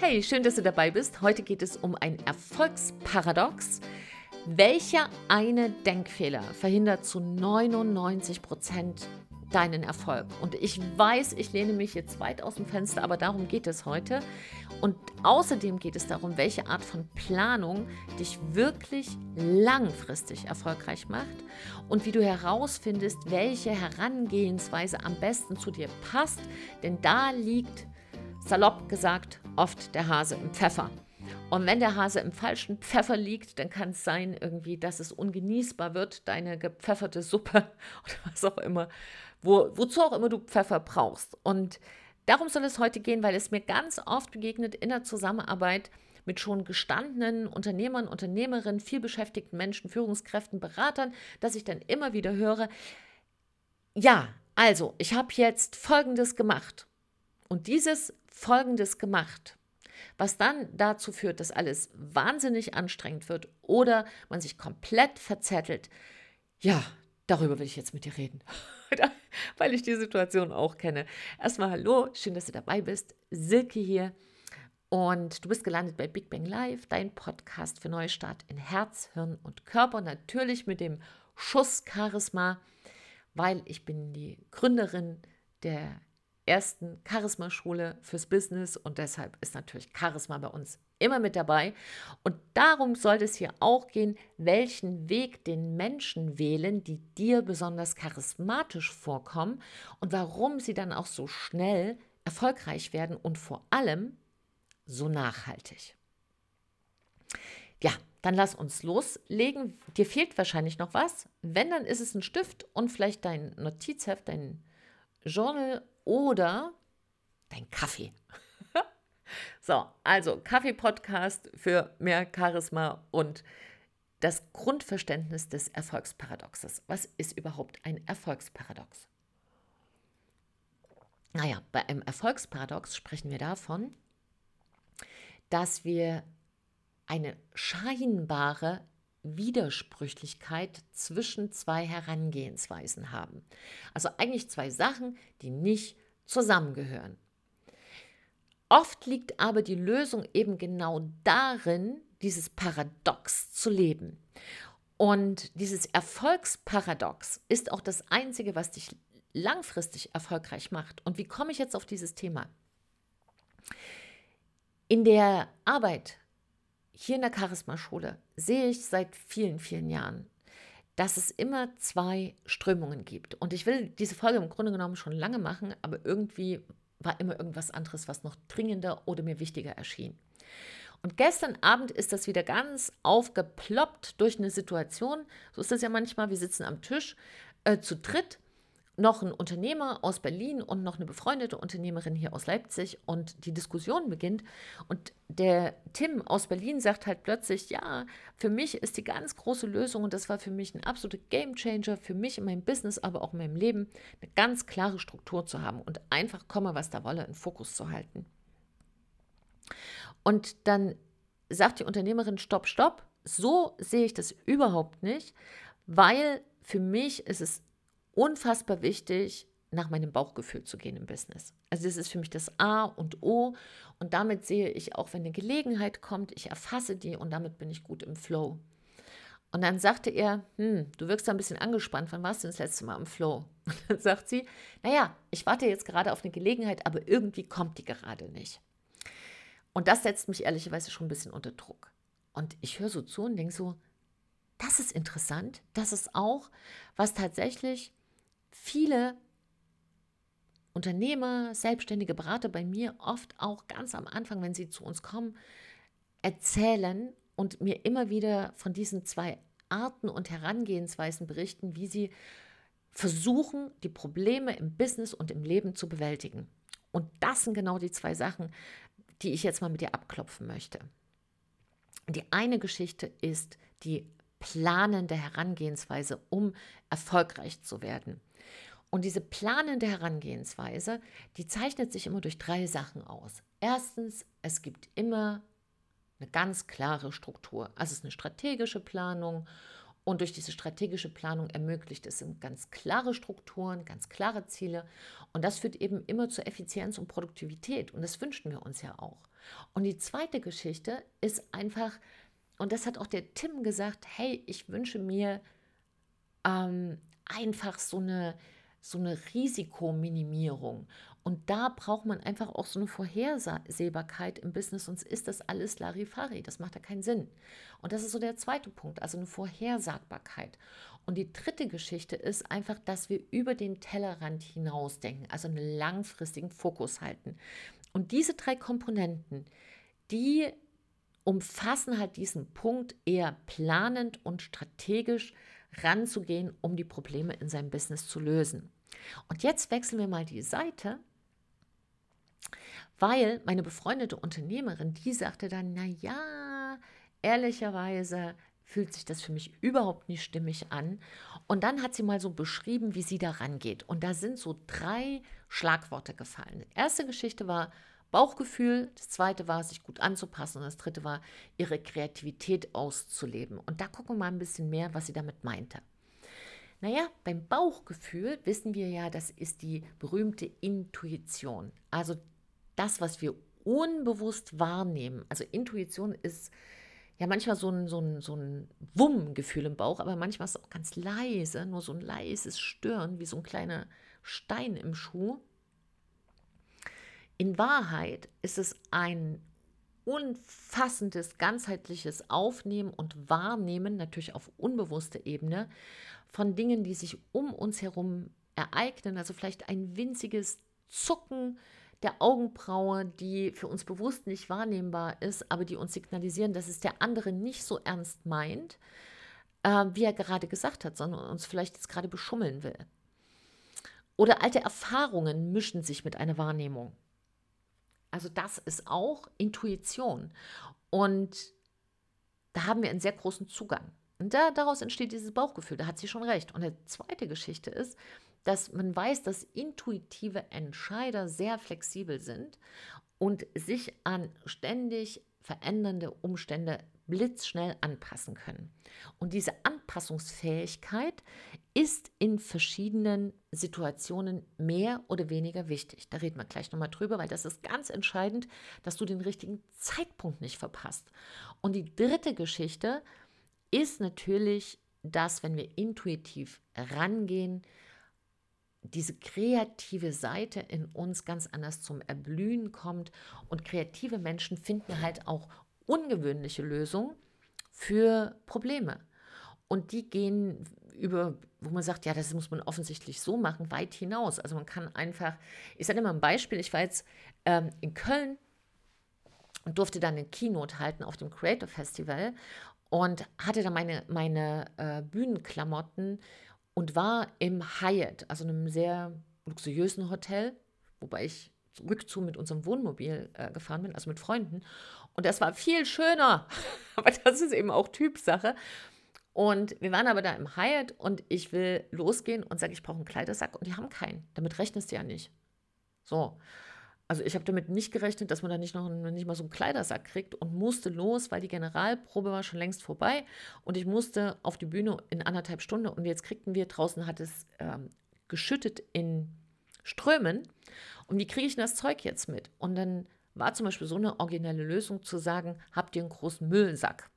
Hey, schön, dass du dabei bist. Heute geht es um ein Erfolgsparadox. Welcher eine Denkfehler verhindert zu 99 Prozent deinen Erfolg? Und ich weiß, ich lehne mich jetzt weit aus dem Fenster, aber darum geht es heute. Und außerdem geht es darum, welche Art von Planung dich wirklich langfristig erfolgreich macht und wie du herausfindest, welche Herangehensweise am besten zu dir passt. Denn da liegt salopp gesagt, oft der Hase im Pfeffer. Und wenn der Hase im falschen Pfeffer liegt, dann kann es sein, irgendwie, dass es ungenießbar wird, deine gepfefferte Suppe oder was auch immer, wo, wozu auch immer du Pfeffer brauchst. Und darum soll es heute gehen, weil es mir ganz oft begegnet in der Zusammenarbeit mit schon gestandenen Unternehmern, Unternehmerinnen, vielbeschäftigten Menschen, Führungskräften, Beratern, dass ich dann immer wieder höre, ja, also, ich habe jetzt Folgendes gemacht. Und dieses Folgendes gemacht, was dann dazu führt, dass alles wahnsinnig anstrengend wird oder man sich komplett verzettelt. Ja, darüber will ich jetzt mit dir reden, weil ich die Situation auch kenne. Erstmal hallo, schön, dass du dabei bist. Silke hier. Und du bist gelandet bei Big Bang Live, dein Podcast für Neustart in Herz, Hirn und Körper. Natürlich mit dem Schuss Charisma, weil ich bin die Gründerin der ersten Charisma-Schule fürs Business und deshalb ist natürlich Charisma bei uns immer mit dabei. Und darum sollte es hier auch gehen, welchen Weg den Menschen wählen, die dir besonders charismatisch vorkommen und warum sie dann auch so schnell erfolgreich werden und vor allem so nachhaltig. Ja, dann lass uns loslegen. Dir fehlt wahrscheinlich noch was. Wenn, dann ist es ein Stift und vielleicht dein Notizheft, dein Journal oder dein Kaffee. so, also Kaffee-Podcast für mehr Charisma und das Grundverständnis des Erfolgsparadoxes. Was ist überhaupt ein Erfolgsparadox? Naja, bei einem Erfolgsparadox sprechen wir davon, dass wir eine scheinbare Widersprüchlichkeit zwischen zwei Herangehensweisen haben. Also eigentlich zwei Sachen, die nicht zusammengehören. Oft liegt aber die Lösung eben genau darin, dieses Paradox zu leben. Und dieses Erfolgsparadox ist auch das Einzige, was dich langfristig erfolgreich macht. Und wie komme ich jetzt auf dieses Thema? In der Arbeit hier in der Charisma-Schule sehe ich seit vielen, vielen Jahren, dass es immer zwei Strömungen gibt. Und ich will diese Folge im Grunde genommen schon lange machen, aber irgendwie war immer irgendwas anderes, was noch dringender oder mir wichtiger erschien. Und gestern Abend ist das wieder ganz aufgeploppt durch eine Situation. So ist das ja manchmal. Wir sitzen am Tisch äh, zu dritt noch ein Unternehmer aus Berlin und noch eine befreundete Unternehmerin hier aus Leipzig und die Diskussion beginnt und der Tim aus Berlin sagt halt plötzlich, ja, für mich ist die ganz große Lösung und das war für mich ein absoluter Gamechanger für mich in meinem Business, aber auch in meinem Leben, eine ganz klare Struktur zu haben und einfach komme, was da wolle, in Fokus zu halten. Und dann sagt die Unternehmerin, stopp, stopp, so sehe ich das überhaupt nicht, weil für mich ist es unfassbar wichtig, nach meinem Bauchgefühl zu gehen im Business. Also das ist für mich das A und O und damit sehe ich auch, wenn eine Gelegenheit kommt, ich erfasse die und damit bin ich gut im Flow. Und dann sagte er, hm, du wirkst da ein bisschen angespannt, wann warst du das letzte Mal im Flow? Und dann sagt sie, naja, ich warte jetzt gerade auf eine Gelegenheit, aber irgendwie kommt die gerade nicht. Und das setzt mich ehrlicherweise schon ein bisschen unter Druck. Und ich höre so zu und denke so, das ist interessant, das ist auch, was tatsächlich viele Unternehmer, selbstständige Berater bei mir oft auch ganz am Anfang, wenn sie zu uns kommen, erzählen und mir immer wieder von diesen zwei Arten und Herangehensweisen berichten, wie sie versuchen, die Probleme im Business und im Leben zu bewältigen. Und das sind genau die zwei Sachen, die ich jetzt mal mit dir abklopfen möchte. Die eine Geschichte ist die planende Herangehensweise, um erfolgreich zu werden. Und diese planende Herangehensweise, die zeichnet sich immer durch drei Sachen aus. Erstens, es gibt immer eine ganz klare Struktur. Also es ist eine strategische Planung Und durch diese strategische Planung ermöglicht es ganz klare Strukturen, ganz klare Ziele. Und das führt eben immer zu Effizienz und Produktivität. Und das wünschen wir uns ja auch. Und die zweite Geschichte ist einfach, und das hat auch der Tim gesagt, hey, ich wünsche mir ähm, einfach so eine, so eine Risikominimierung. Und da braucht man einfach auch so eine Vorhersehbarkeit im Business, sonst ist das alles Larifari. Das macht ja keinen Sinn. Und das ist so der zweite Punkt, also eine Vorhersagbarkeit. Und die dritte Geschichte ist einfach, dass wir über den Tellerrand hinausdenken, also einen langfristigen Fokus halten. Und diese drei Komponenten, die umfassen halt diesen Punkt eher planend und strategisch ranzugehen, um die Probleme in seinem Business zu lösen. Und jetzt wechseln wir mal die Seite weil meine befreundete Unternehmerin, die sagte dann, na ja, ehrlicherweise fühlt sich das für mich überhaupt nicht stimmig an. Und dann hat sie mal so beschrieben, wie sie da rangeht. Und da sind so drei Schlagworte gefallen. Die erste Geschichte war Bauchgefühl, das zweite war, sich gut anzupassen und das dritte war, ihre Kreativität auszuleben. Und da gucken wir mal ein bisschen mehr, was sie damit meinte. Naja, beim Bauchgefühl wissen wir ja, das ist die berühmte Intuition. Also das, was wir unbewusst wahrnehmen. Also Intuition ist ja manchmal so ein, so ein, so ein Wumm-Gefühl im Bauch, aber manchmal ist es auch ganz leise, nur so ein leises Stören, wie so ein kleiner Stein im Schuh. In Wahrheit ist es ein umfassendes, ganzheitliches Aufnehmen und Wahrnehmen, natürlich auf unbewusster Ebene, von Dingen, die sich um uns herum ereignen. Also vielleicht ein winziges Zucken, der Augenbraue, die für uns bewusst nicht wahrnehmbar ist, aber die uns signalisieren, dass es der andere nicht so ernst meint, äh, wie er gerade gesagt hat, sondern uns vielleicht jetzt gerade beschummeln will. Oder alte Erfahrungen mischen sich mit einer Wahrnehmung. Also das ist auch Intuition. Und da haben wir einen sehr großen Zugang. Und da, daraus entsteht dieses Bauchgefühl, da hat sie schon recht. Und die zweite Geschichte ist, dass man weiß, dass intuitive Entscheider sehr flexibel sind und sich an ständig verändernde Umstände blitzschnell anpassen können. Und diese Anpassungsfähigkeit ist in verschiedenen Situationen mehr oder weniger wichtig. Da reden wir gleich nochmal drüber, weil das ist ganz entscheidend, dass du den richtigen Zeitpunkt nicht verpasst. Und die dritte Geschichte ist natürlich, dass wenn wir intuitiv rangehen, diese kreative Seite in uns ganz anders zum Erblühen kommt. Und kreative Menschen finden halt auch ungewöhnliche Lösungen für Probleme. Und die gehen über, wo man sagt, ja, das muss man offensichtlich so machen, weit hinaus. Also man kann einfach, ich sage immer ein Beispiel, ich war jetzt ähm, in Köln und durfte dann eine Keynote halten auf dem Creative Festival und hatte da meine, meine äh, Bühnenklamotten und war im Hyatt, also einem sehr luxuriösen Hotel, wobei ich rückzu mit unserem Wohnmobil äh, gefahren bin, also mit Freunden. Und das war viel schöner. aber das ist eben auch Typsache. Und wir waren aber da im Hyatt und ich will losgehen und sage, ich brauche einen Kleidersack und die haben keinen. Damit rechnest du ja nicht. So. Also ich habe damit nicht gerechnet, dass man da nicht noch nicht mal so einen Kleidersack kriegt und musste los, weil die Generalprobe war schon längst vorbei und ich musste auf die Bühne in anderthalb Stunden und jetzt kriegten wir draußen hat es ähm, geschüttet in Strömen und wie kriege ich denn das Zeug jetzt mit? Und dann war zum Beispiel so eine originelle Lösung zu sagen, habt ihr einen großen Müllsack?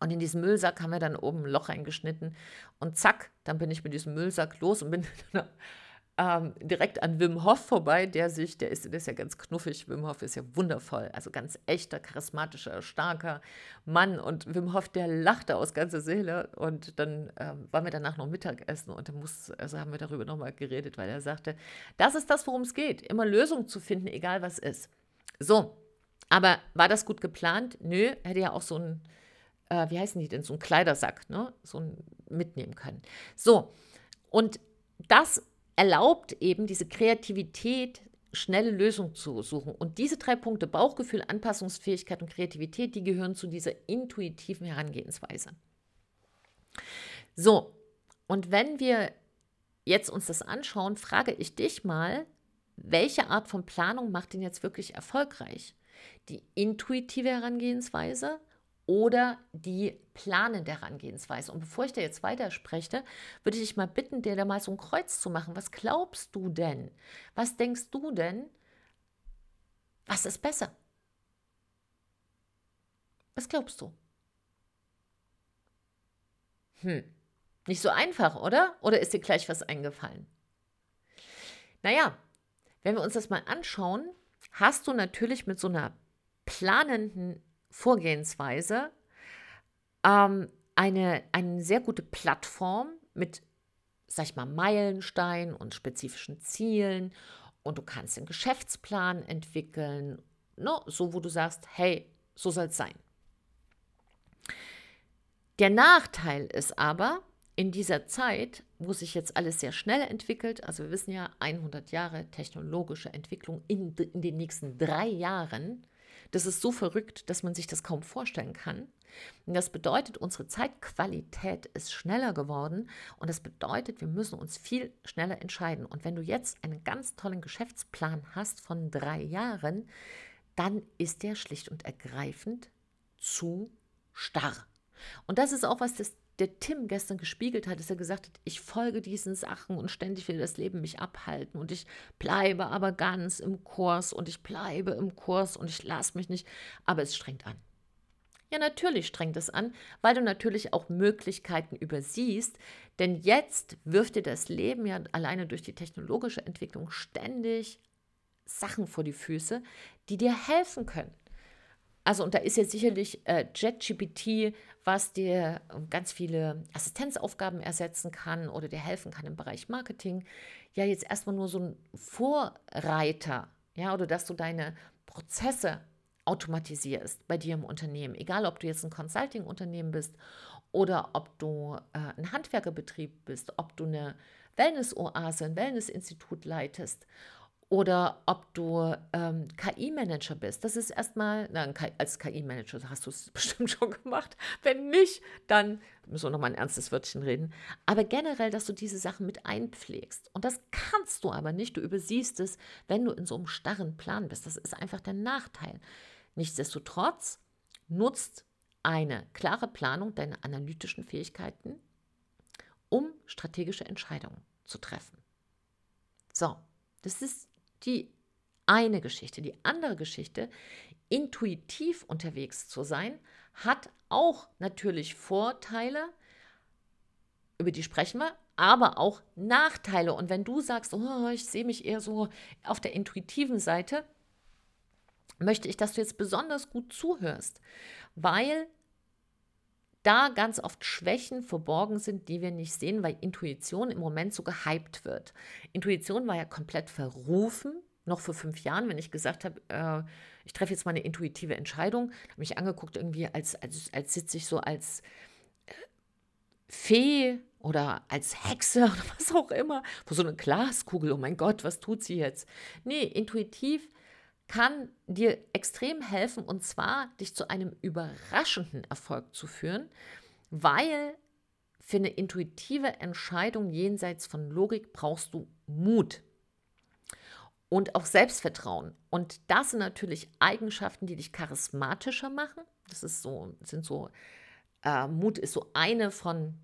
Und in diesen Müllsack haben wir dann oben ein Loch reingeschnitten und zack, dann bin ich mit diesem Müllsack los und bin ähm, direkt an Wim Hof vorbei, der sich, der ist, der ist ja ganz knuffig, Wim Hof ist ja wundervoll, also ganz echter, charismatischer, starker Mann und Wim Hof, der lachte aus ganzer Seele und dann ähm, waren wir danach noch Mittagessen und dann muss, also haben wir darüber nochmal geredet, weil er sagte, das ist das, worum es geht, immer Lösungen zu finden, egal was ist. So, aber war das gut geplant? Nö, hätte ja auch so ein, äh, wie heißen die denn, so ein Kleidersack, ne, so ein mitnehmen können. So, und das erlaubt eben diese Kreativität, schnelle Lösungen zu suchen. Und diese drei Punkte, Bauchgefühl, Anpassungsfähigkeit und Kreativität, die gehören zu dieser intuitiven Herangehensweise. So, und wenn wir jetzt uns das anschauen, frage ich dich mal, welche Art von Planung macht denn jetzt wirklich erfolgreich? Die intuitive Herangehensweise oder die planende Herangehensweise. Und bevor ich dir jetzt weiterspreche, würde ich dich mal bitten, dir da mal so ein Kreuz zu machen. Was glaubst du denn? Was denkst du denn? Was ist besser? Was glaubst du? Hm, nicht so einfach, oder? Oder ist dir gleich was eingefallen? Naja, wenn wir uns das mal anschauen, hast du natürlich mit so einer planenden Vorgehensweise ähm, eine, eine sehr gute Plattform mit, sag ich mal, Meilensteinen und spezifischen Zielen und du kannst einen Geschäftsplan entwickeln, ne, so wo du sagst, hey, so soll es sein. Der Nachteil ist aber, in dieser Zeit, wo sich jetzt alles sehr schnell entwickelt, also wir wissen ja, 100 Jahre technologische Entwicklung in, in den nächsten drei Jahren, das ist so verrückt, dass man sich das kaum vorstellen kann. Und das bedeutet, unsere Zeitqualität ist schneller geworden und das bedeutet, wir müssen uns viel schneller entscheiden. Und wenn du jetzt einen ganz tollen Geschäftsplan hast von drei Jahren, dann ist der schlicht und ergreifend zu starr. Und das ist auch was, das der Tim gestern gespiegelt hat, dass er gesagt hat, ich folge diesen Sachen und ständig will das Leben mich abhalten und ich bleibe aber ganz im Kurs und ich bleibe im Kurs und ich lasse mich nicht, aber es strengt an. Ja, natürlich strengt es an, weil du natürlich auch Möglichkeiten übersiehst, denn jetzt wirft dir das Leben ja alleine durch die technologische Entwicklung ständig Sachen vor die Füße, die dir helfen können. Also, und da ist jetzt sicherlich äh, JetGPT, was dir ähm, ganz viele Assistenzaufgaben ersetzen kann oder dir helfen kann im Bereich Marketing, ja jetzt erstmal nur so ein Vorreiter, ja, oder dass du deine Prozesse automatisierst bei dir im Unternehmen, egal ob du jetzt ein Consulting-Unternehmen bist oder ob du äh, ein Handwerkerbetrieb bist, ob du eine Wellness-Oase, ein Wellness-Institut leitest oder ob du ähm, KI-Manager bist. Das ist erstmal, na, als KI-Manager hast du es bestimmt schon gemacht. Wenn nicht, dann müssen wir nochmal ein ernstes Wörtchen reden. Aber generell, dass du diese Sachen mit einpflegst. Und das kannst du aber nicht. Du übersiehst es, wenn du in so einem starren Plan bist. Das ist einfach der Nachteil. Nichtsdestotrotz nutzt eine klare Planung deine analytischen Fähigkeiten, um strategische Entscheidungen zu treffen. So, das ist die eine Geschichte. Die andere Geschichte, intuitiv unterwegs zu sein, hat auch natürlich Vorteile, über die sprechen wir, aber auch Nachteile. Und wenn du sagst, oh, ich sehe mich eher so auf der intuitiven Seite, möchte ich, dass du jetzt besonders gut zuhörst, weil da ganz oft Schwächen verborgen sind, die wir nicht sehen, weil Intuition im Moment so gehypt wird. Intuition war ja komplett verrufen, noch vor fünf Jahren, wenn ich gesagt habe, äh, ich treffe jetzt mal eine intuitive Entscheidung, habe mich angeguckt irgendwie, als, als, als sitze ich so als äh, Fee oder als Hexe oder was auch immer, vor so einer Glaskugel, oh mein Gott, was tut sie jetzt? Nee, intuitiv kann dir extrem helfen und zwar dich zu einem überraschenden Erfolg zu führen, weil für eine intuitive Entscheidung jenseits von Logik brauchst du Mut und auch Selbstvertrauen. Und das sind natürlich Eigenschaften, die dich charismatischer machen. Das ist so, sind so, äh, Mut ist so eine von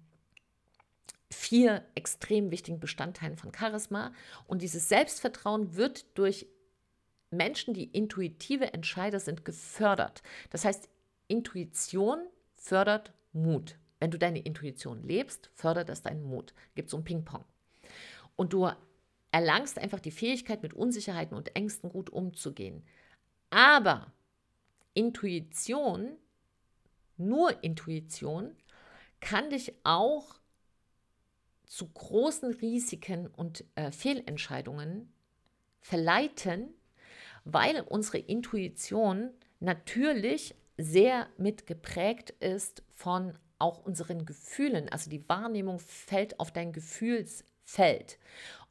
vier extrem wichtigen Bestandteilen von Charisma. Und dieses Selbstvertrauen wird durch Menschen, die intuitive Entscheider sind, gefördert. Das heißt, Intuition fördert Mut. Wenn du deine Intuition lebst, fördert das deinen Mut. Gibt so ein Ping-Pong. Und du erlangst einfach die Fähigkeit, mit Unsicherheiten und Ängsten gut umzugehen. Aber Intuition, nur Intuition, kann dich auch zu großen Risiken und äh, Fehlentscheidungen verleiten, weil unsere Intuition natürlich sehr mitgeprägt ist von auch unseren Gefühlen. Also die Wahrnehmung fällt auf dein Gefühlsfeld.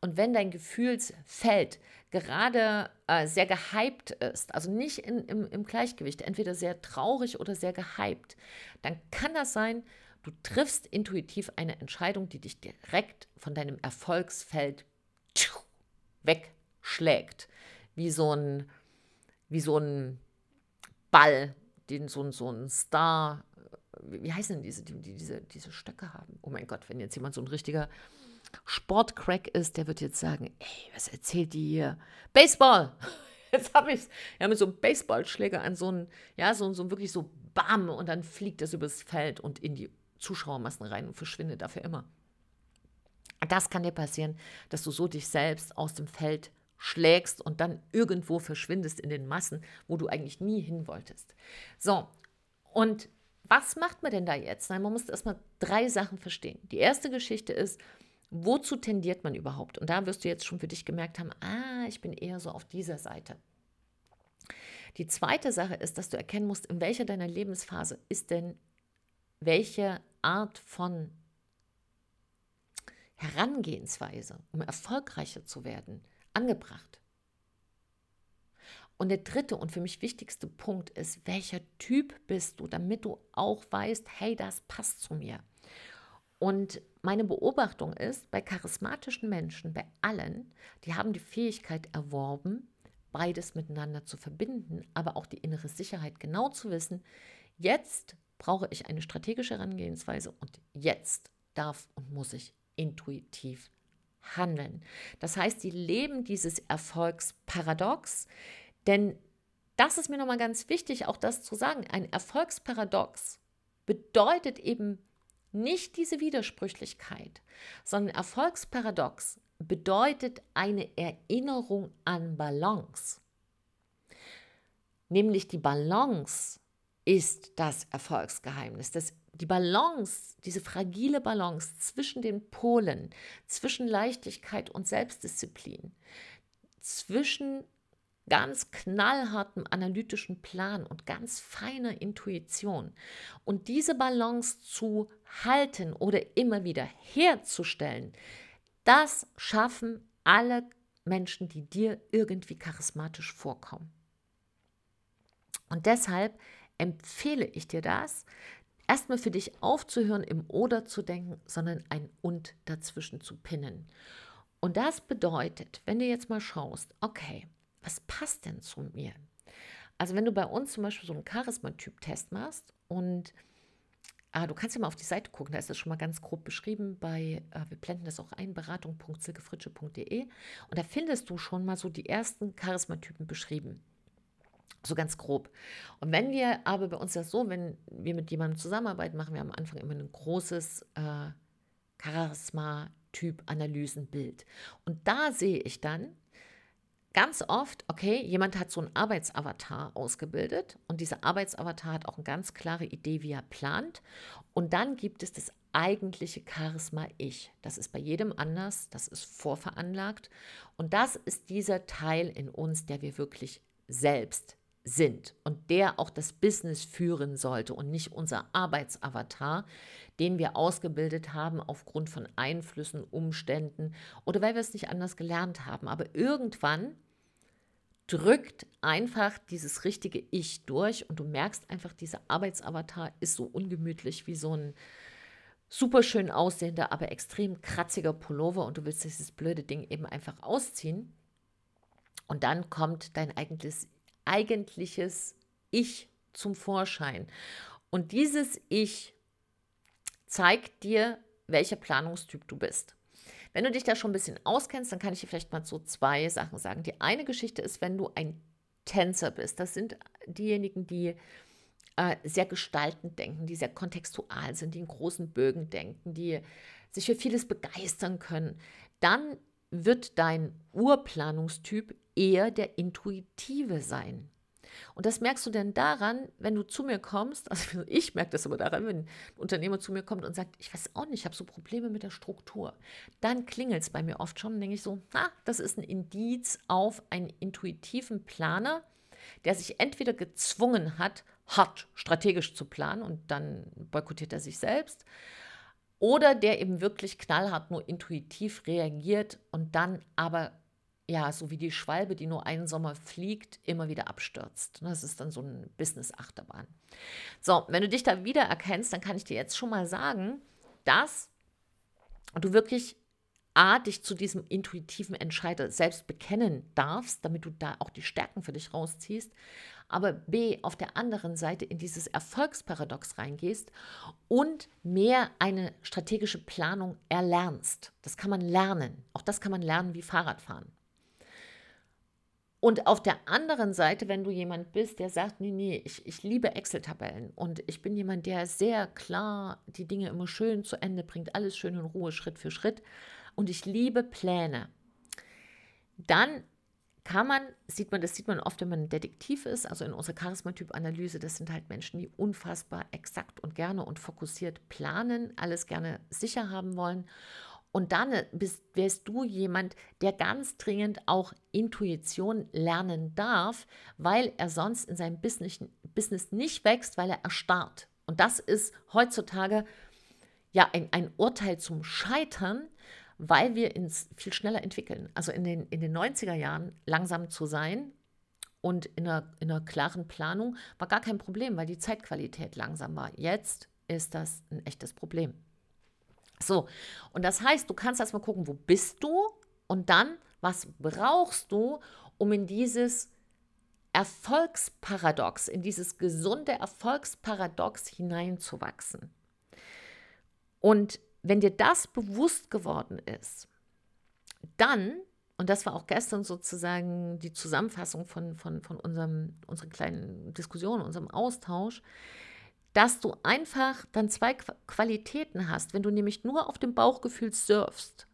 Und wenn dein Gefühlsfeld gerade äh, sehr gehypt ist, also nicht in, im, im Gleichgewicht, entweder sehr traurig oder sehr gehypt, dann kann das sein, du triffst intuitiv eine Entscheidung, die dich direkt von deinem Erfolgsfeld wegschlägt wie so ein, wie so ein Ball, den so, so ein Star, wie heißen denn diese, die, die diese, diese Stöcke haben? Oh mein Gott, wenn jetzt jemand so ein richtiger Sportcrack ist, der wird jetzt sagen, ey, was erzählt die hier? Baseball! Jetzt habe ich es. Ja, mit so einem Baseballschläger an so ein, ja, so, so wirklich so Bam und dann fliegt das übers Feld und in die Zuschauermassen rein und verschwindet dafür immer. Das kann dir passieren, dass du so dich selbst aus dem Feld schlägst und dann irgendwo verschwindest in den Massen, wo du eigentlich nie hin wolltest. So, und was macht man denn da jetzt? Nein, man muss erstmal drei Sachen verstehen. Die erste Geschichte ist, wozu tendiert man überhaupt? Und da wirst du jetzt schon für dich gemerkt haben, ah, ich bin eher so auf dieser Seite. Die zweite Sache ist, dass du erkennen musst, in welcher deiner Lebensphase ist denn welche Art von Herangehensweise, um erfolgreicher zu werden, angebracht. Und der dritte und für mich wichtigste Punkt ist, welcher Typ bist du, damit du auch weißt, hey, das passt zu mir. Und meine Beobachtung ist, bei charismatischen Menschen, bei allen, die haben die Fähigkeit erworben, beides miteinander zu verbinden, aber auch die innere Sicherheit genau zu wissen, jetzt brauche ich eine strategische Herangehensweise und jetzt darf und muss ich intuitiv handeln. Das heißt, sie leben dieses Erfolgsparadox, denn das ist mir nochmal ganz wichtig, auch das zu sagen. Ein Erfolgsparadox bedeutet eben nicht diese Widersprüchlichkeit, sondern Erfolgsparadox bedeutet eine Erinnerung an Balance. Nämlich die Balance ist das Erfolgsgeheimnis. Das, die Balance, diese fragile Balance zwischen den Polen, zwischen Leichtigkeit und Selbstdisziplin, zwischen ganz knallhartem analytischen Plan und ganz feiner Intuition. Und diese Balance zu halten oder immer wieder herzustellen, das schaffen alle Menschen, die dir irgendwie charismatisch vorkommen. Und deshalb empfehle ich dir das, erstmal für dich aufzuhören, im Oder zu denken, sondern ein Und dazwischen zu pinnen. Und das bedeutet, wenn du jetzt mal schaust, okay, was passt denn zu mir? Also wenn du bei uns zum Beispiel so einen Charisma-Typ-Test machst und Ah, du kannst ja mal auf die Seite gucken, da ist das schon mal ganz grob beschrieben bei, äh, wir blenden das auch ein, beratung.silkefritsche.de und da findest du schon mal so die ersten Charismatypen beschrieben. So ganz grob. Und wenn wir aber bei uns das so, wenn wir mit jemandem zusammenarbeiten, machen wir am Anfang immer ein großes äh, Charisma-Typ-Analysenbild. Und da sehe ich dann, ganz oft, okay, jemand hat so einen Arbeitsavatar ausgebildet und dieser Arbeitsavatar hat auch eine ganz klare Idee, wie er plant. Und dann gibt es das eigentliche Charisma Ich. Das ist bei jedem anders, das ist vorveranlagt. Und das ist dieser Teil in uns, der wir wirklich selbst sind und der auch das Business führen sollte und nicht unser Arbeitsavatar, den wir ausgebildet haben aufgrund von Einflüssen, Umständen oder weil wir es nicht anders gelernt haben. Aber irgendwann drückt einfach dieses richtige Ich durch und du merkst einfach, dieser Arbeitsavatar ist so ungemütlich wie so ein super schön aussehender, aber extrem kratziger Pullover und du willst dieses blöde Ding eben einfach ausziehen. Und dann kommt dein eigentliches, eigentliches Ich zum Vorschein. Und dieses Ich zeigt dir, welcher Planungstyp du bist. Wenn du dich da schon ein bisschen auskennst, dann kann ich dir vielleicht mal so zwei Sachen sagen. Die eine Geschichte ist, wenn du ein Tänzer bist. Das sind diejenigen, die äh, sehr gestaltend denken, die sehr kontextual sind, die in großen Bögen denken, die sich für vieles begeistern können. Dann wird dein Urplanungstyp eher der intuitive sein. Und das merkst du denn daran, wenn du zu mir kommst, also ich merke das aber daran, wenn ein Unternehmer zu mir kommt und sagt, ich weiß auch nicht, ich habe so Probleme mit der Struktur. Dann klingelt es bei mir oft schon denke ich so, na, das ist ein Indiz auf einen intuitiven Planer, der sich entweder gezwungen hat, hart strategisch zu planen und dann boykottiert er sich selbst, oder der eben wirklich knallhart nur intuitiv reagiert und dann aber ja, so wie die Schwalbe, die nur einen Sommer fliegt, immer wieder abstürzt. Das ist dann so ein Business-Achterbahn. So, wenn du dich da wieder erkennst, dann kann ich dir jetzt schon mal sagen, dass du wirklich A, dich zu diesem intuitiven Entscheider selbst bekennen darfst, damit du da auch die Stärken für dich rausziehst, aber B, auf der anderen Seite in dieses Erfolgsparadox reingehst und mehr eine strategische Planung erlernst. Das kann man lernen. Auch das kann man lernen wie Fahrradfahren. Und auf der anderen Seite, wenn du jemand bist, der sagt, nee, nee, ich, ich liebe Excel-Tabellen und ich bin jemand, der sehr klar die Dinge immer schön zu Ende bringt, alles schön in Ruhe, Schritt für Schritt und ich liebe Pläne, dann kann man, sieht man, das sieht man oft, wenn man ein Detektiv ist, also in unserer Charismatyp-Analyse, das sind halt Menschen, die unfassbar exakt und gerne und fokussiert planen, alles gerne sicher haben wollen und dann bist, wärst du jemand, der ganz dringend auch Intuition lernen darf, weil er sonst in seinem Business, Business nicht wächst, weil er erstarrt. Und das ist heutzutage ja ein, ein Urteil zum Scheitern, weil wir uns viel schneller entwickeln. Also in den, in den 90er Jahren langsam zu sein und in einer, in einer klaren Planung war gar kein Problem, weil die Zeitqualität langsam war. Jetzt ist das ein echtes Problem. So, und das heißt, du kannst erstmal gucken, wo bist du und dann, was brauchst du, um in dieses Erfolgsparadox, in dieses gesunde Erfolgsparadox hineinzuwachsen. Und wenn dir das bewusst geworden ist, dann, und das war auch gestern sozusagen die Zusammenfassung von, von, von unserem, unserer kleinen Diskussion, unserem Austausch, dass du einfach dann zwei Qualitäten hast. Wenn du nämlich nur auf dem Bauchgefühl surfst,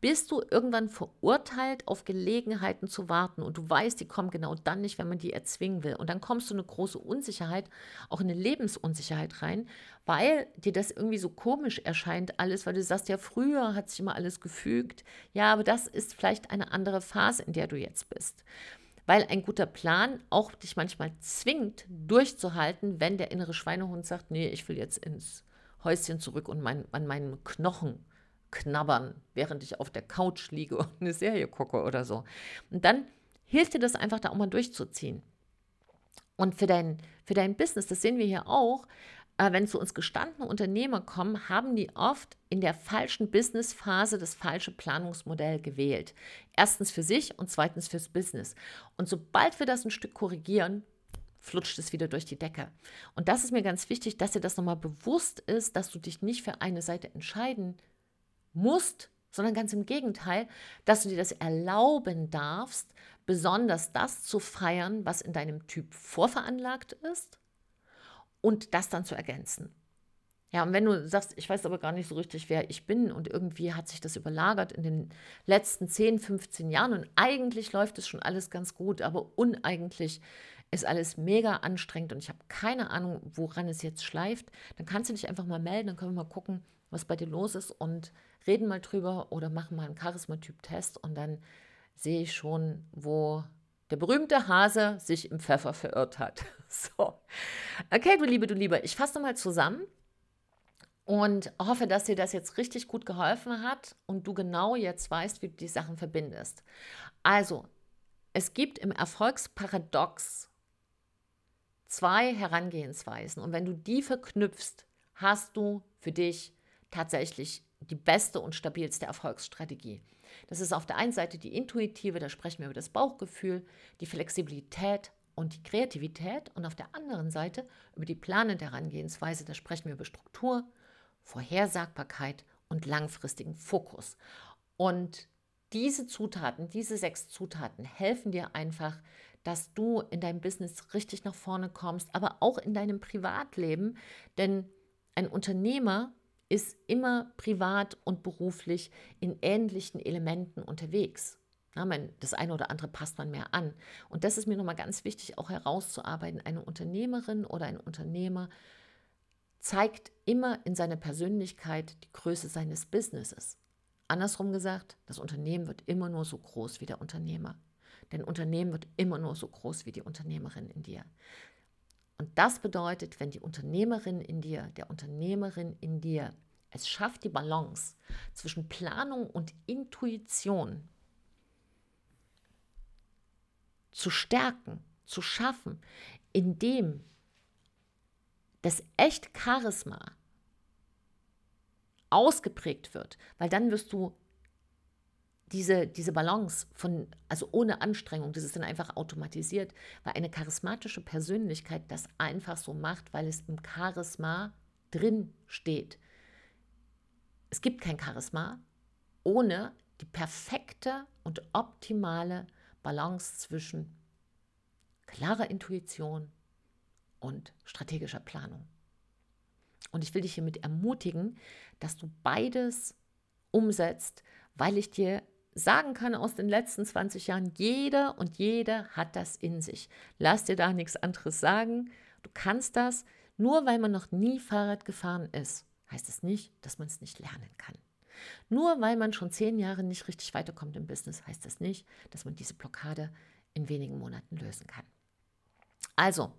bist du irgendwann verurteilt, auf Gelegenheiten zu warten. Und du weißt, die kommen genau dann nicht, wenn man die erzwingen will. Und dann kommst du in eine große Unsicherheit, auch in eine Lebensunsicherheit rein, weil dir das irgendwie so komisch erscheint, alles, weil du sagst, ja, früher hat sich immer alles gefügt. Ja, aber das ist vielleicht eine andere Phase, in der du jetzt bist weil ein guter Plan auch dich manchmal zwingt, durchzuhalten, wenn der innere Schweinehund sagt, nee, ich will jetzt ins Häuschen zurück und mein, an meinen Knochen knabbern, während ich auf der Couch liege und eine Serie gucke oder so. Und dann hilft dir das einfach, da auch mal durchzuziehen. Und für dein, für dein Business, das sehen wir hier auch, wenn zu uns gestandene Unternehmer kommen, haben die oft in der falschen Businessphase das falsche Planungsmodell gewählt. Erstens für sich und zweitens fürs Business. Und sobald wir das ein Stück korrigieren, flutscht es wieder durch die Decke. Und das ist mir ganz wichtig, dass dir das nochmal bewusst ist, dass du dich nicht für eine Seite entscheiden musst, sondern ganz im Gegenteil, dass du dir das erlauben darfst, besonders das zu feiern, was in deinem Typ vorveranlagt ist und das dann zu ergänzen. Ja, und wenn du sagst, ich weiß aber gar nicht so richtig, wer ich bin und irgendwie hat sich das überlagert in den letzten 10, 15 Jahren und eigentlich läuft es schon alles ganz gut, aber uneigentlich ist alles mega anstrengend und ich habe keine Ahnung, woran es jetzt schleift, dann kannst du dich einfach mal melden, dann können wir mal gucken, was bei dir los ist und reden mal drüber oder machen mal einen Charisma-Typ-Test und dann sehe ich schon, wo der berühmte Hase sich im Pfeffer verirrt hat. So. Okay, du Liebe, du Liebe, ich fasse nochmal zusammen und hoffe, dass dir das jetzt richtig gut geholfen hat und du genau jetzt weißt, wie du die Sachen verbindest. Also, es gibt im Erfolgsparadox zwei Herangehensweisen und wenn du die verknüpfst, hast du für dich tatsächlich die beste und stabilste Erfolgsstrategie. Das ist auf der einen Seite die intuitive, da sprechen wir über das Bauchgefühl, die Flexibilität und die Kreativität und auf der anderen Seite über die planende Herangehensweise, da sprechen wir über Struktur, Vorhersagbarkeit und langfristigen Fokus. Und diese Zutaten, diese sechs Zutaten helfen dir einfach, dass du in deinem Business richtig nach vorne kommst, aber auch in deinem Privatleben, denn ein Unternehmer ist immer privat und beruflich in ähnlichen Elementen unterwegs. Na, man, das eine oder andere passt man mehr an. Und das ist mir nochmal ganz wichtig, auch herauszuarbeiten. Eine Unternehmerin oder ein Unternehmer zeigt immer in seiner Persönlichkeit die Größe seines Businesses. Andersrum gesagt, das Unternehmen wird immer nur so groß wie der Unternehmer. Denn Unternehmen wird immer nur so groß wie die Unternehmerin in dir. Und das bedeutet, wenn die Unternehmerin in dir, der Unternehmerin in dir, es schafft die Balance zwischen Planung und Intuition zu stärken, zu schaffen, indem das echt Charisma ausgeprägt wird, weil dann wirst du diese, diese Balance von, also ohne Anstrengung, das ist dann einfach automatisiert, weil eine charismatische Persönlichkeit das einfach so macht, weil es im Charisma drin steht. Es gibt kein Charisma ohne die perfekte und optimale Balance zwischen klarer Intuition und strategischer Planung. Und ich will dich hiermit ermutigen, dass du beides umsetzt, weil ich dir sagen kann aus den letzten 20 Jahren, jeder und jede hat das in sich. Lass dir da nichts anderes sagen. Du kannst das. Nur weil man noch nie Fahrrad gefahren ist, heißt es nicht, dass man es nicht lernen kann. Nur weil man schon zehn Jahre nicht richtig weiterkommt im Business, heißt das nicht, dass man diese Blockade in wenigen Monaten lösen kann. Also,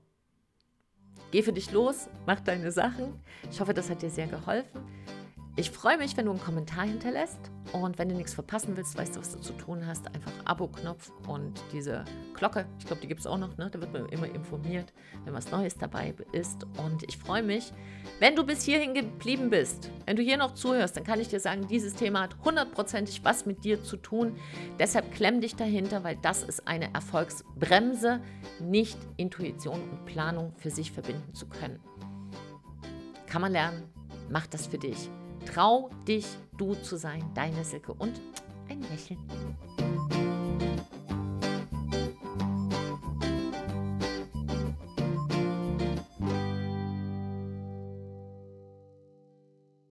geh für dich los, mach deine Sachen. Ich hoffe, das hat dir sehr geholfen. Ich freue mich, wenn du einen Kommentar hinterlässt. Und wenn du nichts verpassen willst, weißt du, was du zu tun hast. Einfach Abo-Knopf und diese Glocke. Ich glaube, die gibt es auch noch. Ne? Da wird man immer informiert, wenn was Neues dabei ist. Und ich freue mich, wenn du bis hierhin geblieben bist. Wenn du hier noch zuhörst, dann kann ich dir sagen, dieses Thema hat hundertprozentig was mit dir zu tun. Deshalb klemm dich dahinter, weil das ist eine Erfolgsbremse, nicht Intuition und Planung für sich verbinden zu können. Kann man lernen. Mach das für dich. Trau dich, du zu sein, deine Silke und ein Lächeln.